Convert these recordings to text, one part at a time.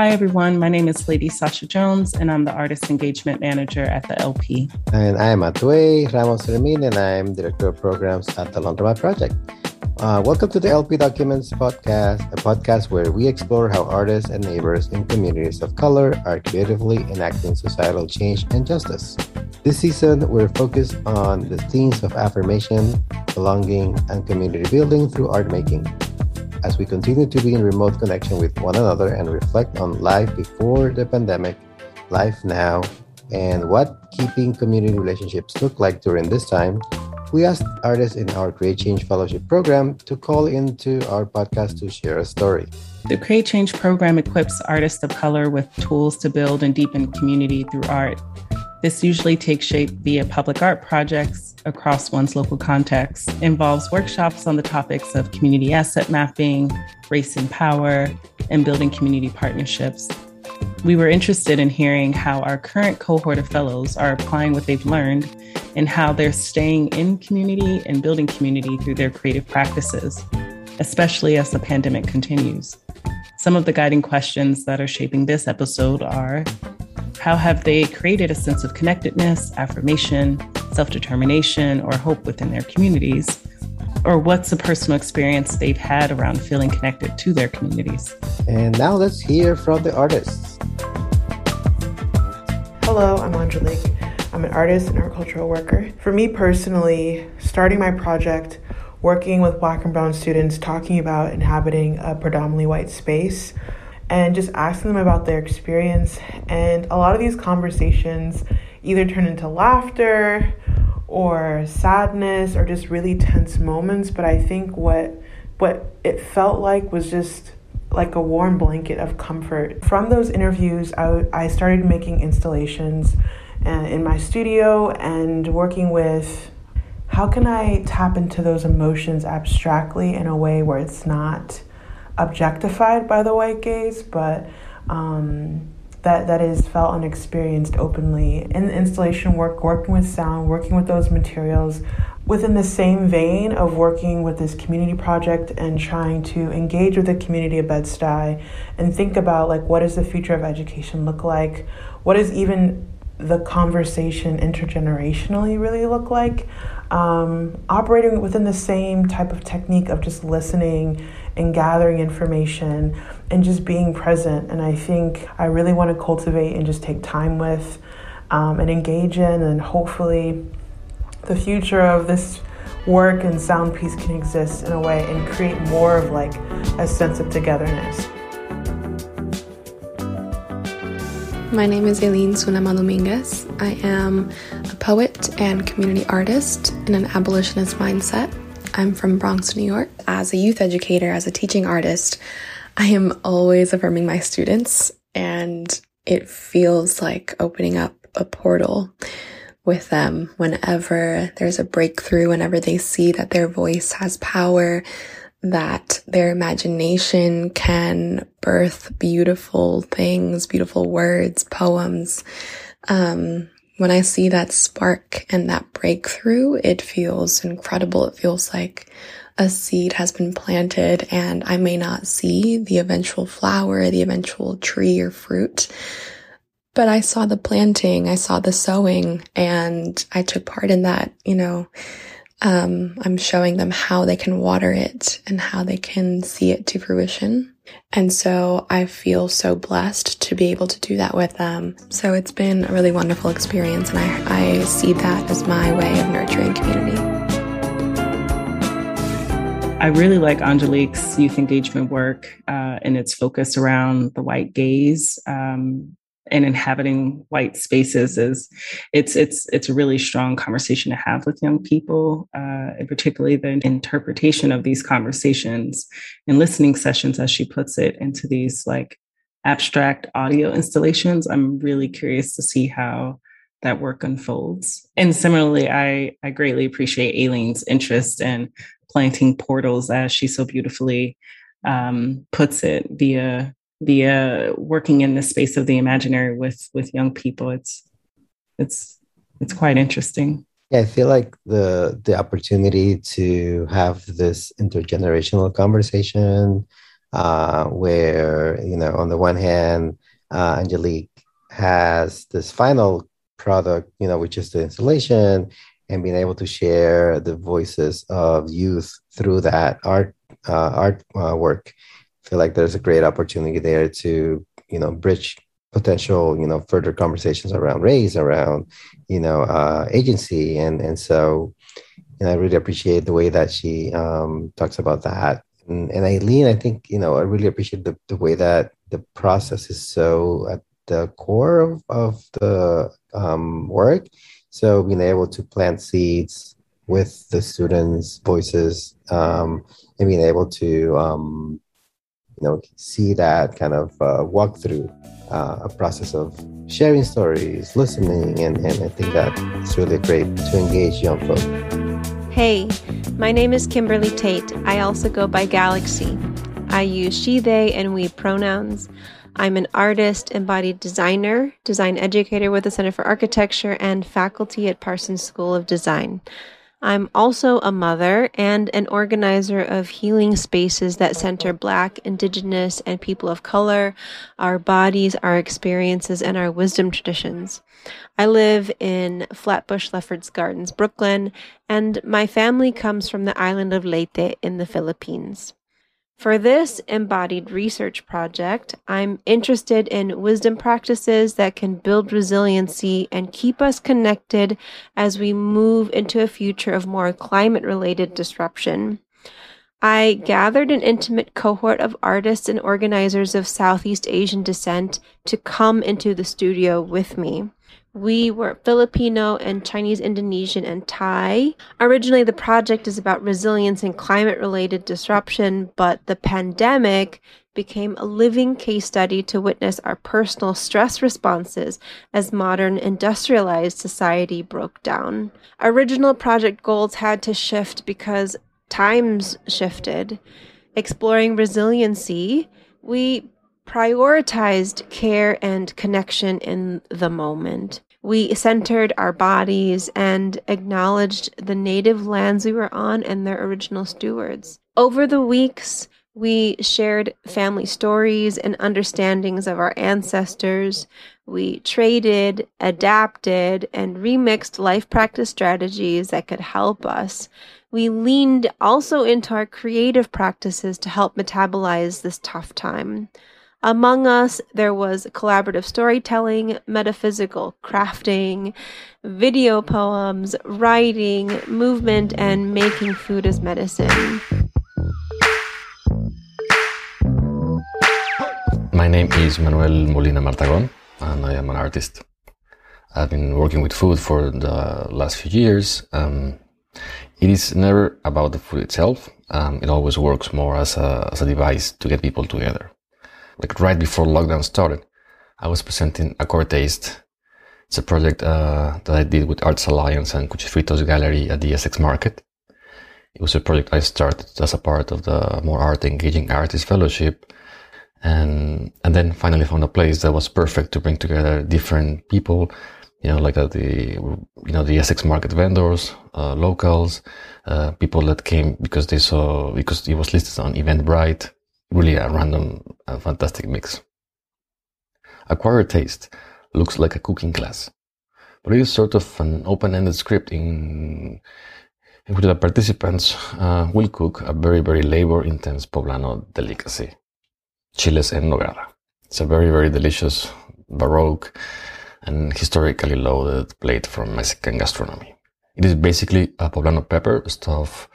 Hi, everyone. My name is Lady Sasha Jones, and I'm the Artist Engagement Manager at the LP. And I am Hatuey Ramos-Fermín, and I'm Director of Programs at the Laundromat Project. Uh, welcome to the LP Documents podcast, a podcast where we explore how artists and neighbors in communities of color are creatively enacting societal change and justice. This season, we're focused on the themes of affirmation, belonging, and community building through art making. As we continue to be in remote connection with one another and reflect on life before the pandemic, life now, and what keeping community relationships look like during this time, we asked artists in our Create Change Fellowship program to call into our podcast to share a story. The Create Change program equips artists of color with tools to build and deepen community through art. This usually takes shape via public art projects across one's local context, involves workshops on the topics of community asset mapping, race and power, and building community partnerships. We were interested in hearing how our current cohort of fellows are applying what they've learned and how they're staying in community and building community through their creative practices, especially as the pandemic continues. Some of the guiding questions that are shaping this episode are how have they created a sense of connectedness, affirmation, self determination, or hope within their communities? Or what's a personal experience they've had around feeling connected to their communities? And now let's hear from the artists. Hello, I'm Anjelic. I'm an artist and art cultural worker. For me personally, starting my project, working with black and brown students, talking about inhabiting a predominantly white space, and just asking them about their experience. And a lot of these conversations either turn into laughter or sadness or just really tense moments. But I think what what it felt like was just like a warm blanket of comfort. From those interviews, I, I started making installations uh, in my studio and working with how can I tap into those emotions abstractly in a way where it's not objectified by the white gaze, but um, that that is felt and experienced openly in the installation work, working with sound, working with those materials, within the same vein of working with this community project and trying to engage with the community of Bed-Stuy and think about like what does the future of education look like? What is even the conversation intergenerationally really look like? Um, operating within the same type of technique of just listening and gathering information and just being present. And I think I really want to cultivate and just take time with um, and engage in, and hopefully, the future of this work and sound piece can exist in a way and create more of like a sense of togetherness. My name is Ayling Zulema Dominguez. I am a poet and community artist in an abolitionist mindset. I'm from Bronx, New York. As a youth educator, as a teaching artist, I am always affirming my students, and it feels like opening up a portal with them whenever there's a breakthrough, whenever they see that their voice has power, that their imagination can birth beautiful things, beautiful words, poems. Um, when I see that spark and that breakthrough, it feels incredible. It feels like a seed has been planted and I may not see the eventual flower, the eventual tree or fruit, but I saw the planting, I saw the sowing and I took part in that, you know. Um, I'm showing them how they can water it and how they can see it to fruition. And so I feel so blessed to be able to do that with them. So it's been a really wonderful experience, and I, I see that as my way of nurturing community. I really like Anjelic's youth engagement work uh, and its focus around the white gaze. Um, and inhabiting white spaces is it's it's it's a really strong conversation to have with young people uh, and particularly the interpretation of these conversations and listening sessions as she puts it into these like abstract audio installations. I'm really curious to see how that work unfolds. And similarly i i greatly appreciate Ayling's interest in planting portals as she so beautifully um, puts it via via working in the space of the imaginary with with young people it's it's it's quite interesting yeah i feel like the the opportunity to have this intergenerational conversation uh, where you know on the one hand, uh, Anjelic has this final product, you know, which is the installation, and being able to share the voices of youth through that art uh, art uh, work. Feel like there's a great opportunity there to you know bridge potential you know further conversations around race around you know uh, agency. And and so and I really appreciate the way that she um, talks about that. And, and Ayling I think you know I really appreciate the, the way that the process is so at the core of, of the um, work. So being able to plant seeds with the students voices um, and being able to um, you know see that kind of uh, walk through uh, a process of sharing stories, listening, and, and I think that it's really great to engage young folk. Hey, my name is Kimberly Tate. I also go by Galaxy. I use she, they, and we pronouns. I'm an artist, embodied designer, design educator with the Center for Architecture, and faculty at Parsons School of Design. I'm also a mother and an organizer of healing spaces that center Black, Indigenous, and people of color, our bodies, our experiences, and our wisdom traditions. I live in Flatbush Lefferts Gardens, Brooklyn, and my family comes from the island of Leyte in the Philippines. For this embodied research project, I'm interested in wisdom practices that can build resiliency and keep us connected as we move into a future of more climate related disruption. I gathered an intimate cohort of artists and organizers of Southeast Asian descent to come into the studio with me. We were Filipino and Chinese, Indonesian, and Thai. Originally, the project is about resilience and climate related disruption, but the pandemic became a living case study to witness our personal stress responses as modern industrialized society broke down. Original project goals had to shift because times shifted. Exploring resiliency, we prioritized care and connection in the moment. We centered our bodies and acknowledged the native lands we were on and their original stewards. Over the weeks, we shared family stories and understandings of our ancestors. We traded, adapted, and remixed life practice strategies that could help us. We leaned also into our creative practices to help metabolize this tough time. Among us, there was collaborative storytelling, metaphysical crafting, video poems, writing, movement, and making food as medicine. My name is Manuel Molina Martagon, and I am an artist. I've been working with food for the last few years. Um, it is never about the food itself. Um, it always works more as a, as a device to get people together like right before lockdown started, I was presenting Acquired Taste. It's a project uh, that I did with Arts Alliance and Cuchifritos Gallery at the Essex Market. It was a project I started as a part of the More Art Engaging Artist Fellowship. And, and then finally found a place that was perfect to bring together different people, you know, like uh, the, you know, the Essex Market vendors, uh, locals, uh, people that came because they saw, because it was listed on Eventbrite, really a random and fantastic mix. Acquired Taste looks like a cooking class, but it is sort of an open-ended script in, in which the participants uh, will cook a very, very labor-intense poblano delicacy, chiles en nogada. It's a very, very delicious, baroque, and historically loaded plate from Mexican gastronomy. It is basically a poblano pepper stuffed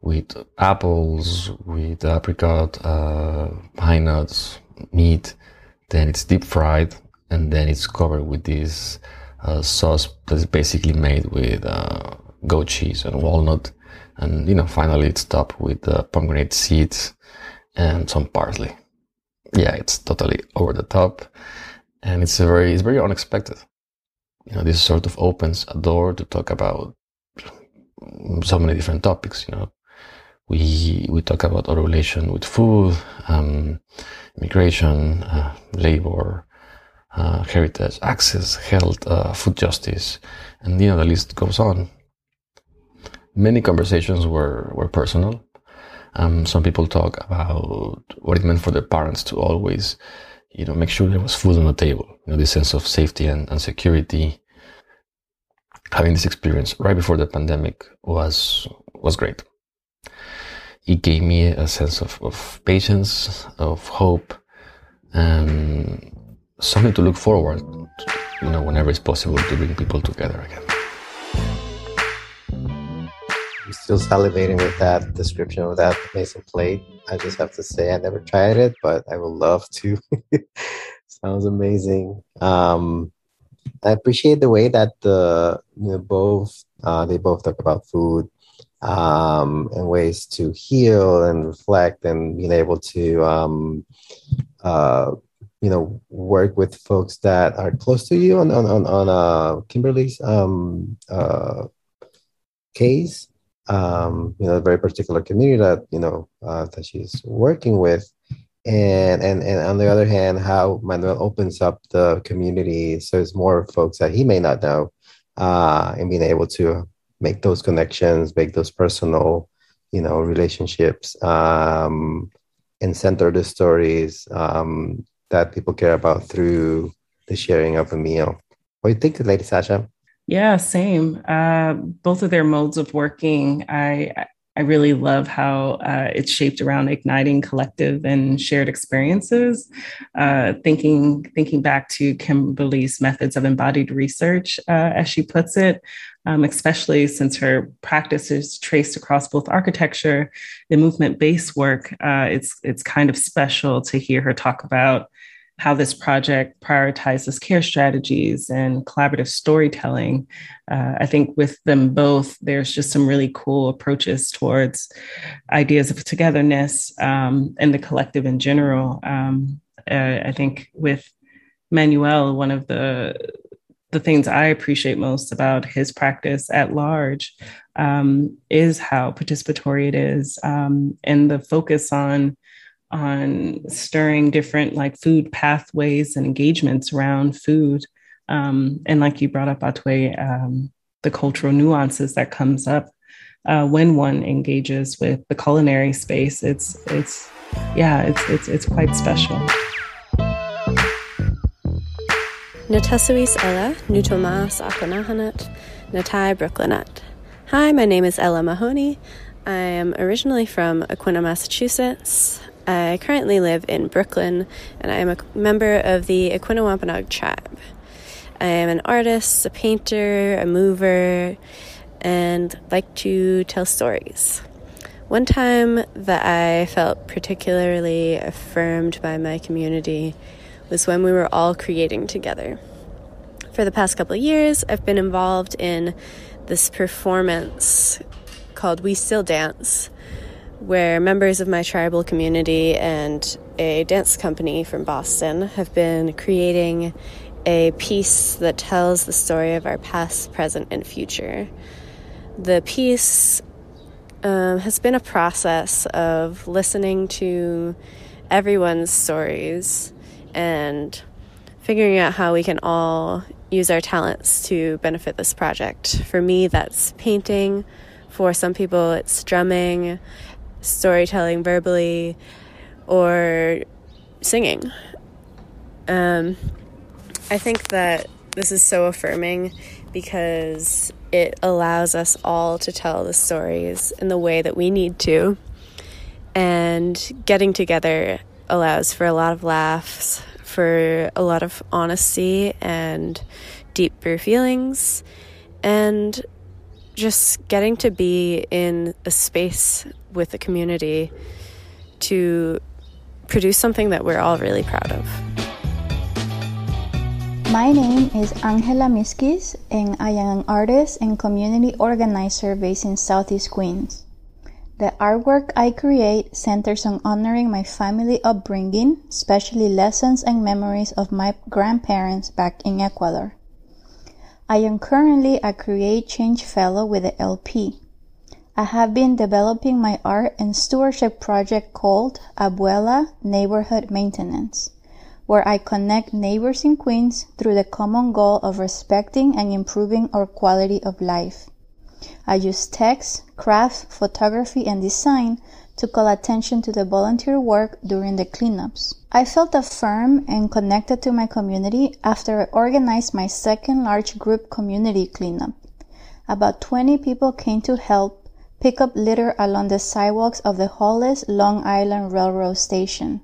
with apples, with apricot, uh, pine nuts, meat. Then it's deep fried, and then it's covered with this uh, sauce that is basically made with uh, goat cheese and walnut. And you know, finally, it's topped with uh, pomegranate seeds and some parsley. Yeah, it's totally over the top, and it's very, it's very unexpected. You know, this sort of opens a door to talk about so many different topics. You know, we we talk about our relation with food, um, immigration, uh, labor, uh, heritage, access, health, uh, food justice, and you know the list goes on. Many conversations were were personal. Um, some people talk about what it meant for their parents to always, you know, make sure there was food on the table. You know, this sense of safety and, and security. Having this experience right before the pandemic was was great. It gave me a sense of, of patience, of hope, and something to look forward to, you know, whenever it's possible to bring people together again. I'm still salivating with that description of that amazing plate. I just have to say I never tried it, but I would love to. Sounds amazing. Um, I appreciate the way that the both uh, they both talk about food um, and ways to heal and reflect and being able to um, uh, you know work with folks that are close to you on on on, on uh, Kimberly's um, uh, case. Um, you know, a very particular community that you know uh, that she's working with, and and and on the other hand, how Manuel opens up the community so it's more folks that he may not know, uh, and being able to make those connections, make those personal, you know, relationships, um, and center the stories um, that people care about through the sharing of a meal. What do you think, Lady Sasha? Yeah, same. Uh, both of their modes of working, I I really love how uh, it's shaped around igniting collective and shared experiences. Uh, thinking thinking back to Kimberly's methods of embodied research, uh, as she puts it, um, especially since her practice is traced across both architecture and movement-based work. Uh, it's it's kind of special to hear her talk about how this project prioritizes care strategies and collaborative storytelling. Uh, I think with them both, there's just some really cool approaches towards ideas of togetherness um, and the collective in general. Um, uh, I think with Manuel, one of the the things I appreciate most about his practice at large um, is how participatory it is um, and the focus on on stirring different like food pathways and engagements around food. Um, and like you brought up, Hatuey, um, the cultural nuances that comes up uh, when one engages with the culinary space. It's it's yeah, it's it's it's quite special. Natasuis Ella, Nutomas Akanahanat, Natai Brooklynat. Hi, my name is Ella Mahoney. I am originally from Aquinnah, Massachusetts. I currently live in Brooklyn and I am a member of the Aquinnah Wampanoag tribe. I am an artist, a painter, a mover, and like to tell stories. One time that I felt particularly affirmed by my community was when we were all creating together. For the past couple of years, I've been involved in this performance called We Still Dance, where members of my tribal community and a dance company from Boston have been creating a piece that tells the story of our past, present, and future. The piece um, has been a process of listening to everyone's stories and figuring out how we can all use our talents to benefit this project. For me, that's painting. For some people, it's drumming storytelling verbally or singing. Um, I think that this is so affirming because it allows us all to tell the stories in the way that we need to. And getting together allows for a lot of laughs, for a lot of honesty and deeper feelings, and just getting to be in a space with a community to produce something that we're all really proud of. My name is Angela Miskis, and I am an artist and community organizer based in Southeast Queens. The artwork I create centers on honoring my family upbringing, especially lessons and memories of my grandparents back in Ecuador. I am currently a Create Change Fellow with the LP. I have been developing my art and stewardship project called Abuela Neighborhood Maintenance, where I connect neighbors in Queens through the common goal of respecting and improving our quality of life. I use text, craft, photography, and design to call attention to the volunteer work during the cleanups. I felt affirmed and connected to my community after I organized my second large group community cleanup. About 20 people came to help pick up litter along the sidewalks of the Hollis Long Island Railroad Station.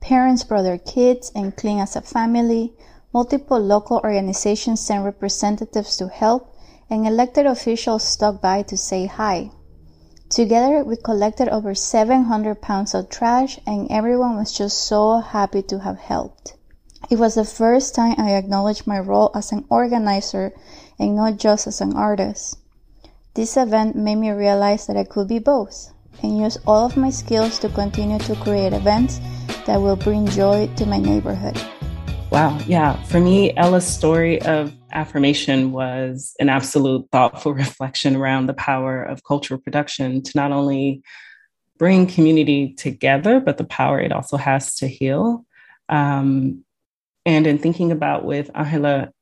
Parents brought their kids and cleaned as a family. Multiple local organizations sent representatives to help, and elected officials stopped by to say hi. Together, we collected over 700 pounds of trash, and everyone was just so happy to have helped. It was the first time I acknowledged my role as an organizer and not just as an artist. This event made me realize that I could be both and use all of my skills to continue to create events that will bring joy to my neighborhood. Wow. Yeah. For me, Ella's story of affirmation was an absolute thoughtful reflection around the power of cultural production to not only bring community together, but the power it also has to heal. Um, and in thinking about with Angela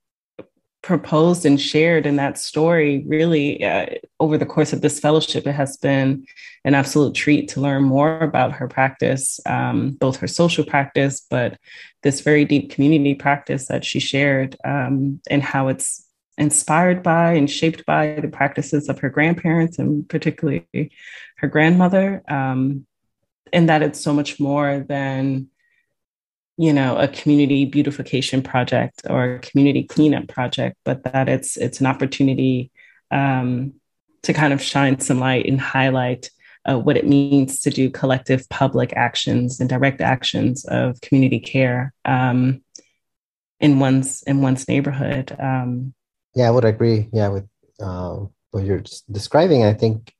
proposed and shared in that story, really uh, over the course of this fellowship, it has been an absolute treat to learn more about her practice, um, both her social practice, but this very deep community practice that she shared, um, and how it's inspired by and shaped by the practices of her grandparents and particularly her grandmother, um, and that it's so much more than you know a community beautification project or a community cleanup project but that it's it's an opportunity um, to kind of shine some light and highlight uh, what it means to do collective public actions and direct actions of community care um, in one's in one's neighborhood um, yeah i would agree. Yeah with uh, what you're describing i think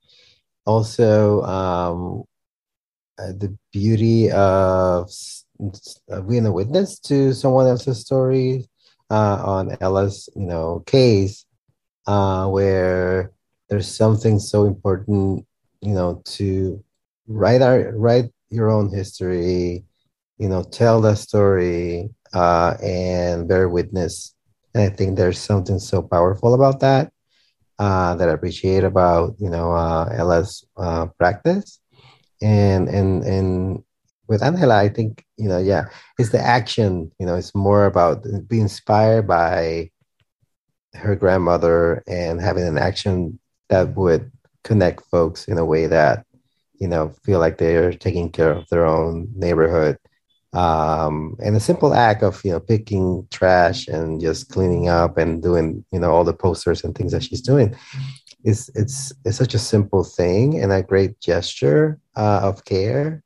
also um, uh, the beauty of being a witness to someone else's story uh, on Ella's, you know, case, uh, where there's something so important, you know, to write our write your own history, you know, tell the story, uh, and bear witness. And I think there's something so powerful about that uh, that I appreciate about you know uh, Ella's uh, practice, and and and with Angela, I think you know, yeah, it's the action. You know, it's more about being inspired by her grandmother and having an action that would connect folks in a way that you know feel like they're taking care of their own neighborhood. Um, and a simple act of you know picking trash and just cleaning up and doing you know all the posters and things that she's doing is it's it's such a simple thing and a great gesture uh, of care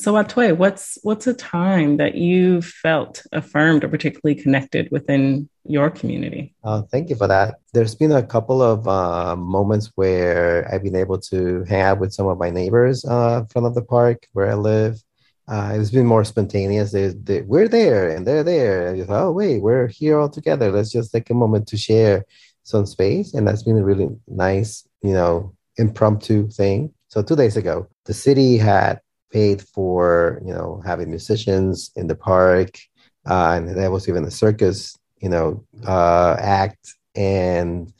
so, Hatuey, what's what's a time that you felt affirmed or particularly connected within your community? Uh, thank you for that. There's been a couple of uh, moments where I've been able to hang out with some of my neighbors uh, in front of the park where I live. Uh, it's been more spontaneous. They, they, we're there and they're there. And just, oh, wait, we're here all together. Let's just take a moment to share some space. And that's been a really nice, you know, impromptu thing. So two days ago, the city had paid for you know having musicians in the park uh, and there was even a circus you know uh, act. And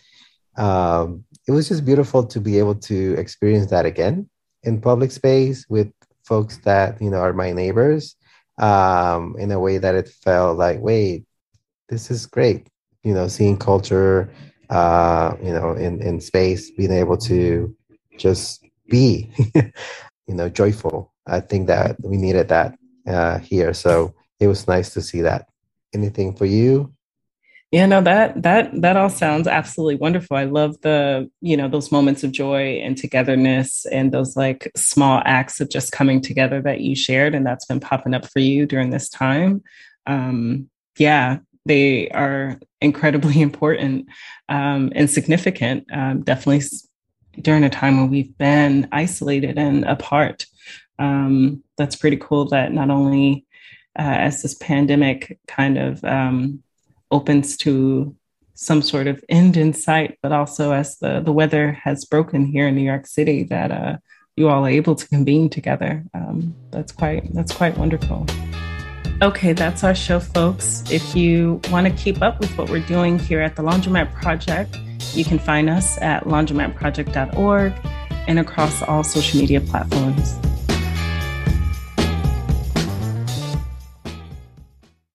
um, it was just beautiful to be able to experience that again in public space with folks that you know are my neighbors um, in a way that it felt like wait this is great you know seeing culture uh, you know in, in space being able to just be you know joyful I think that we needed that uh, here. So it was nice to see that. Anything for you? Yeah, no, that that that all sounds absolutely wonderful. I love the, you know, those moments of joy and togetherness and those like small acts of just coming together that you shared and that's been popping up for you during this time. Um, yeah, they are incredibly important um, and significant. Um, definitely during a time when we've been isolated and apart um, that's pretty cool that not only uh, as this pandemic kind of um, opens to some sort of end in sight, but also as the, the weather has broken here in New York City, that uh, you all are able to convene together. Um, that's quite that's quite wonderful. Okay, that's our show, folks. If you want to keep up with what we're doing here at the Laundromat Project, you can find us at laundromatproject.org and across all social media platforms.